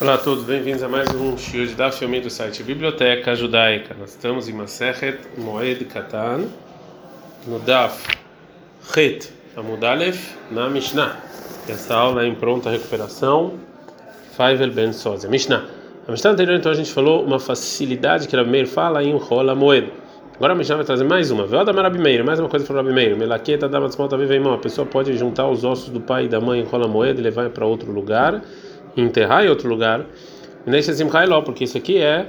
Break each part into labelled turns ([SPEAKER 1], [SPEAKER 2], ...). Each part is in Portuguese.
[SPEAKER 1] Olá a todos, bem-vindos a mais um show de Daf Yomi do site Biblioteca Judaica. Nós estamos em Masechet Moed Katan, no Daf Het Amudalef, na Mishnah. Essa aula é em pronta recuperação, Faivel Ben Sozia. Mishnah. A Mishnah anterior, então, a gente falou uma facilidade que Rabi Meir fala em Rola Moed. Agora a Mishnah vai trazer mais uma. Veio da Meir, mais uma coisa para Rabi Meir. Melaqueta da Matzmota Viveimão. A pessoa pode juntar os ossos do pai e da mãe em Rola Moed e levar para outro lugar enterrar em outro lugar, porque isso aqui é,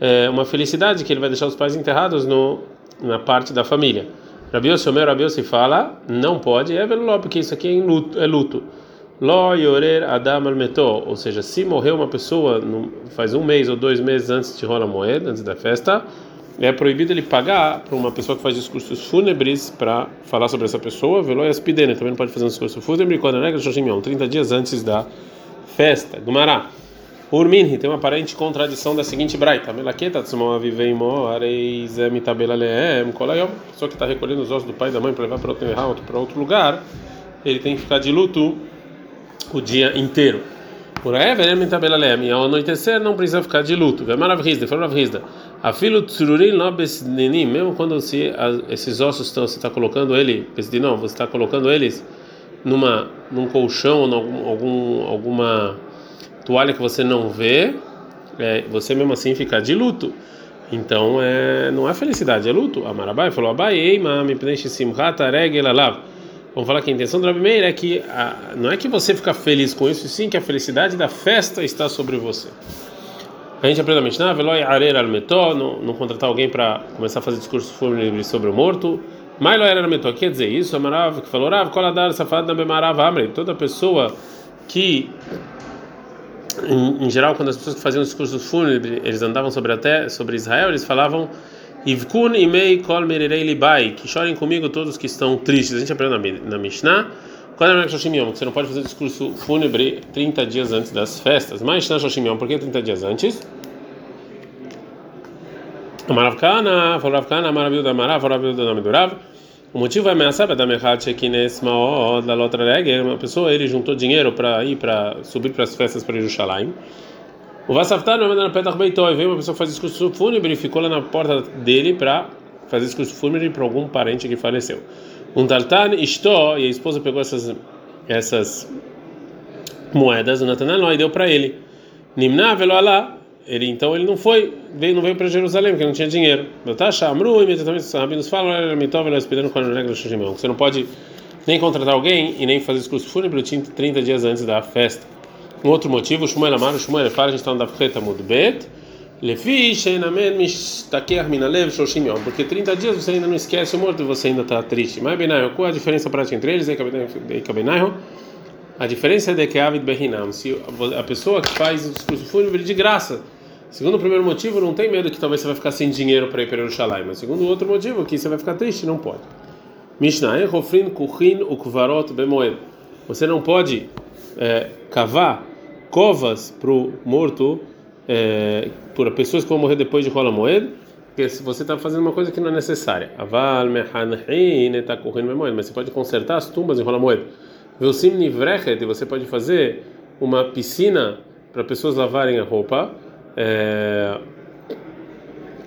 [SPEAKER 1] é, uma felicidade que ele vai deixar os pais enterrados no, na parte da família. Rabiose Omer Rabiose fala, não pode, é veluló, porque isso aqui é, luto, é luto. Lo yorer adam al ou seja, se morreu uma pessoa faz um mês ou dois meses antes de rola moeda, antes da festa, é proibido ele pagar para uma pessoa que faz discursos fúnebres para falar sobre essa pessoa, velo e aspidene, também não pode fazer um discurso fúnebre quando é regra 30 dias antes da festa. Gumará. Urminhi tem uma aparente contradição da seguinte braita. Melaqueta tsumama viveimo areis. Só que está recolhendo os ossos do pai e da mãe para levar para outro para outro lugar, ele tem que ficar de luto o dia inteiro. Por aí, verem mitabela leem. E ao anoitecer não precisa ficar de luto. Vemarav rizda, forav rizda. A filo tsururim nobes nenim, mesmo quando se, esses ossos estão, você está colocando ele, não, você está colocando eles numa num colchão ou algum, algum alguma toalha que você não vê, é, você mesmo assim fica de luto. Então é, não é felicidade, é luto. Amarabai falou: Abai, preenche simchata regel Vamos falar que a intenção do Rabi Meir é que a, não é que você fica feliz com isso, sim que a felicidade da festa está sobre você. A gente aprende a Mishnah, veloi arer não contratar alguém para começar a fazer discurso fúnebre sobre o morto. Mailo era meto, quer dizer isso, Amarav, que falou, Rav, koladar safad na bemarav amre. Toda pessoa que, em, em, geral, quando as pessoas que faziam discursos fúnebres, eles andavam sobre a terra, sobre Israel, eles falavam, Ivkun imei kol mererei libai, que chorem comigo todos que estão tristes. A gente aprende na, na Mishnah, é você não pode fazer discurso fúnebre 30 dias antes das festas. Mas na por que 30 dias antes? Maravkana, Faravkana, Maravilha Marav, Maravilha da Namidurav. O motivo é ameaçar para dar merchat aqui nesse maior da outra regra. Uma pessoa ele juntou dinheiro para ir para subir para as festas para Jerusalém. O Vassaftar não mandando Petach Beitó e veio uma pessoa fazer discurso fúnebre e ficou lá na porta dele para fazer discurso fúnebre para algum parente que faleceu. Um Tartan Istó e a esposa pegou essas essas moedas, o Natanan e deu para ele. Nimna velo alá ele então ele não foi veio não veio para Jerusalém porque não tinha dinheiro. Betasha Amru imediatamente os rabinos falam era mitov era esperando com a regra Shimon. Você não pode nem contratar alguém e nem fazer discurso fúnebre 30 dias antes da festa. Um outro motivo Shmuel Amar Shmuel fala a gente está no Dafreta Mudbet Lefi Sheinamen Mishtaker Minalev Shoshim Yom porque 30 dias você ainda não esquece o morto e você ainda está triste. Mas Benayo qual a diferença prática entre eles? Benayo a diferença é de que Avid Behinam, se a pessoa que faz o discurso fúnebre de graça, segundo o primeiro motivo, não tem medo que talvez você vai ficar sem dinheiro para ir para Jerusalém, mas segundo o outro motivo, que você vai ficar triste, não pode. Mishnah, Rofrin Kuchin Ukvarot Bemoed. Você não pode é, cavar covas para o morto, é, para pessoas que vão morrer depois de Rola Moed, porque você está fazendo uma coisa que não é necessária. Aval Mehanhin Etakuhin Bemoed, mas você pode consertar as tumbas em Rola Moed. Velsim nivrechet, você pode fazer uma piscina para pessoas lavarem a roupa. É,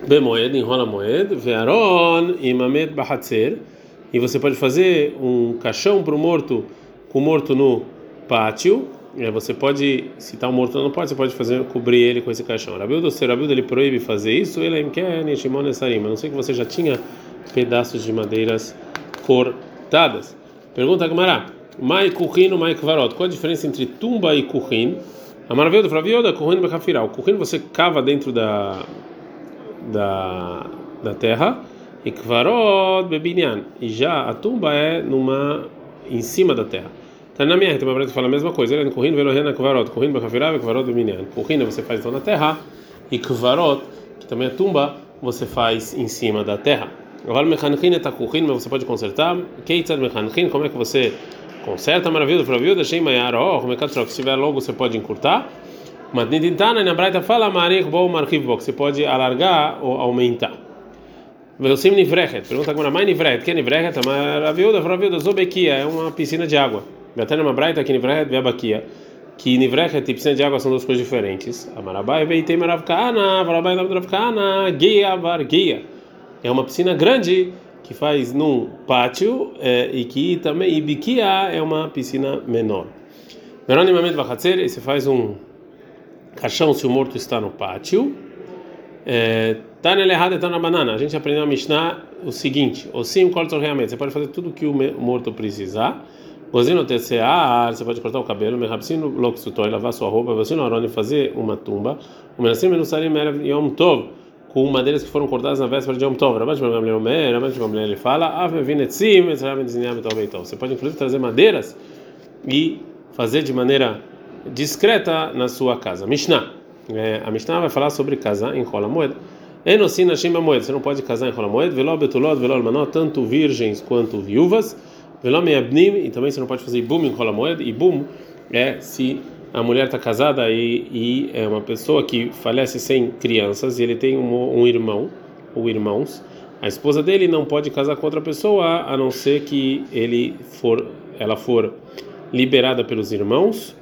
[SPEAKER 1] Bemoed, enrola moed, vearon, imamed bahatzer, e você pode fazer um caixão para o morto, com o morto no pátio. É, você pode, se está um morto não pode, você pode fazer cobrir ele com esse caixão. Rabildo, se Rabildo ele proíbe fazer isso, ele é Shimon Esarim, a não ser que você já tinha pedaços de madeiras cortadas. Pergunta a Gamara. Mai kuhin mai kvarot. Qual a diferença entre tumba e kuhin? A maravilha do Fravioda, kuhin bekafirá. O kuhin você cava dentro da da, da terra e kvarot bebinyan. E já a tumba é numa em cima da terra. Tá na minha breta que fala a mesma coisa. Ele é kuhin velohena kvarot. Kuhin bekafirá e kvarot bebinyan. Kuhin você faz então na terra e kvarot, que também é tumba, você faz em cima da terra. Agora mechanchin é takuhin, mas você pode consertar. Keitzad mechanchin, como é que você Conserta a maravilha Flavio, deixei maiar, ó, como é que Se tiver logo, você pode encurtar. Mas Nidintana, na Braita fala, Marich bom marchiv você pode alargar ou aumentar. Velosim nivrechet, pergunta agora, mais nivrechet, que é nivrechet? A maravilha da Zobequia, é uma piscina de água. Betana uma Braita que nivrechet, veabaquia. que Nivrechet e piscina de água são duas coisas diferentes. Amarabai Beitei Maravkana, Amarabai Maravkana, Guia Varguia. É uma piscina grande que faz num pátio é, e que também Ibikia é uma piscina menor. Meronimamente Bachatzer, você faz um caixão se o morto está no pátio. Tá nele errado, está na banana. A gente aprendeu a Mishnah o seguinte: o sim corta realmente. Você pode fazer tudo que o morto precisar. Gozino TCA, você pode cortar o cabelo, merabsino loxutor, lavar sua roupa, você no arone fazer uma tumba. O menacim menusarim yom tov, com madeiras que foram cortadas na véspera de Yom Tov. Ele fala, Você pode inclusive trazer madeiras e fazer de maneira discreta na sua casa. Mishnah. É, a Mishnah vai falar sobre casar em rola moeda. Enosina Shima moeda. Você não pode casar em rola moeda. Veló betulot, veló almanot, tanto virgens quanto viúvas. Velome abnim, e também você não pode fazer ibum em rola moeda. Ibum é se a mulher está casada e, e, é uma pessoa que falece sem crianças e ele tem um, um irmão ou irmãos. A esposa dele não pode casar com outra pessoa a não ser que ele for, ela for liberada pelos irmãos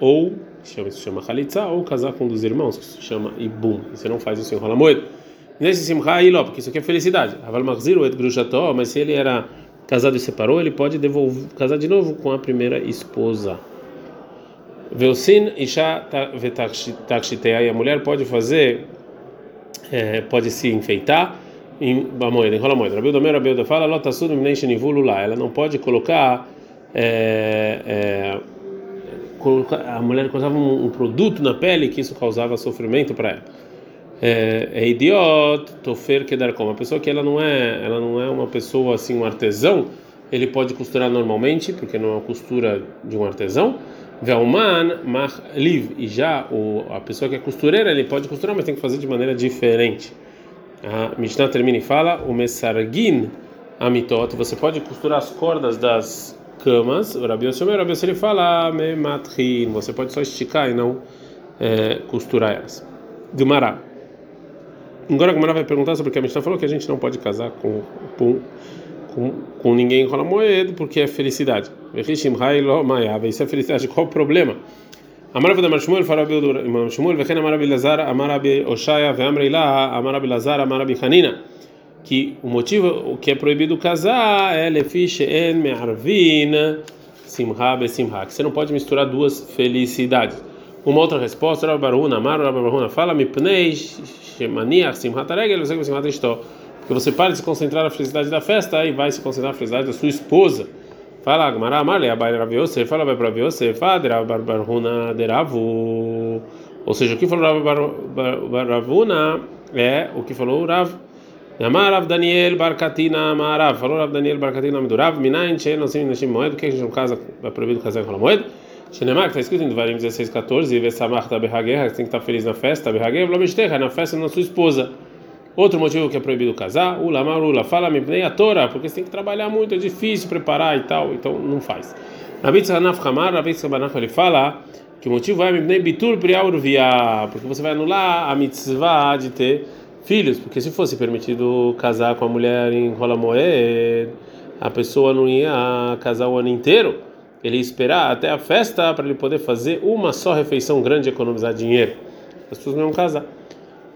[SPEAKER 1] ou chama se chama Khalitza ou casar com um dos irmãos que se chama Ibum. Você não faz isso em rola moeda. Nesse simcha iló, porque isso aqui é felicidade. Aval Marziro et mas se ele era casado e separou, ele pode devolver, casar de novo com a primeira esposa. Velsin Isha Takshiteia, a mulher pode fazer, é, pode se enfeitar em moeda, enrola moeda. Rabi Domer, Rabi fala, Lotasud lá. Ela não pode colocar, é, é, a mulher colocava um, um, produto na pele que isso causava sofrimento para ela. É, é idiota, tofer que dar como uma pessoa que ela não é, ela não é uma pessoa assim um artesão, ele pode costurar normalmente porque não é uma costura de um artesão. Velman liv e já o, a pessoa que é costureira ele pode costurar, mas tem que fazer de maneira diferente. A Mishnah termina e fala o mesargin amitot, você pode costurar as cordas das camas. O Rabi Yossi, Rabi ele fala me matrin, você pode só esticar e não é, costurar elas. Gemara. Agora a vai perguntar sobre o que a Mishnah falou que a gente não pode casar com, com com, com ninguém com a moeda porque é felicidade. Isso é felicidade. Qual o problema? Amar Rabi Shmuel, fala Rabi Shmuel, veken Amar Rabi Lazar, Amar Rabi Oshaya, Ve'amrei La, Amar Rabi Lazar, Amar Rabi Hanina. Que o motivo que é proibido casar é lefiche en me'arvin simha besimha. Que você não pode misturar duas felicidades. Uma outra resposta, Rabi Baruna, Amar Rabi Baruna, fala mipnei shemaniach simhat regel, você que você para de se concentrar na felicidade da festa e vai se concentrar na felicidade da sua esposa. Fala, Agmará, Amarle, Abai Rav Yosef, fala vai para Yosef, Fadra Barbarhuna Deravu. Ou seja, o que falou Ravuna é o que falou Rav. Amarav Daniel Barkatina Amarav. Falou Rav Daniel Barkatina Amidurav. Minayin Chen Nosim Nashim Moed. O que a gente não casa, é proibido casar com a moeda? Shenemar, que está escrito em Devarim 16, 14. E Vesamach Tabehaguerra, que tem que estar feliz na festa. Tabehaguerra, Vlomestecha, na festa da sua esposa. Outro motivo que é proibido casar, ula marula, fala me a Torá, porque você tem que trabalhar muito, é difícil preparar e tal, então não faz. Rabi Tzanaf Hamar, Rabi Tzanaf ele fala que o motivo é me bitur priaurvia, porque você vai anular a mitzvah de ter filhos, porque se fosse permitido casar com a mulher em rola moed, a pessoa não ia casar o ano inteiro, ele ia esperar até a festa para ele poder fazer uma só refeição grande e economizar dinheiro. As pessoas não iam casar.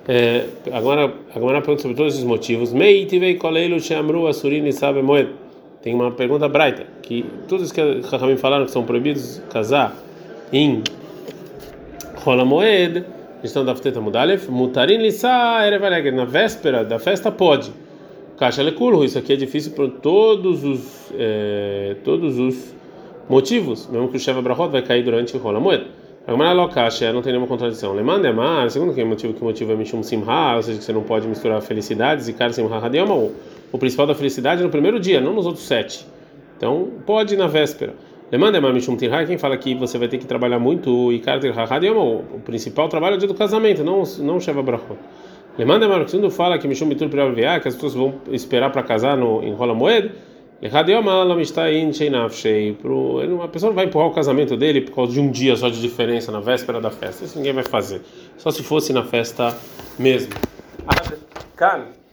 [SPEAKER 1] É, agora, agora pergunta sobre todos esses motivos. Meitivei koleilu shamru asurini sabe moed. Tem uma pergunta braita que todos que Rahamim falaram que são proibidos casar em rola moed, estão da fteta mudalef, mutarin lisa erevaleg. Na véspera da festa pode. Caixa lecurro. Isso aqui é difícil por todos os é, todos os motivos. Mesmo que o Sheva Brahot vai cair durante rola moed. Agora locacha não tem nenhuma contradição. Lemanda mar, segundo que o motivo que motivo é Mishum Simha, ou seja, que você não pode misturar felicidades e Kar Simha Hadiyama, o principal da felicidade é no primeiro dia, não nos outros sete. Então, pode na véspera. Lemanda mar Mishum Tirha, quem fala que você vai ter que trabalhar muito e Kar Hadiyama, o principal trabalho é o dia do casamento, não não Sheva Brachot. Lemanda mar, segundo fala que Mishum Mitur Priavia, que as pessoas vão esperar para casar no em Rola Moed, uma pessoa não vai empurrar o casamento dele por causa de um dia só de diferença na véspera da festa. Isso ninguém vai fazer. Só se fosse na festa mesmo. Can.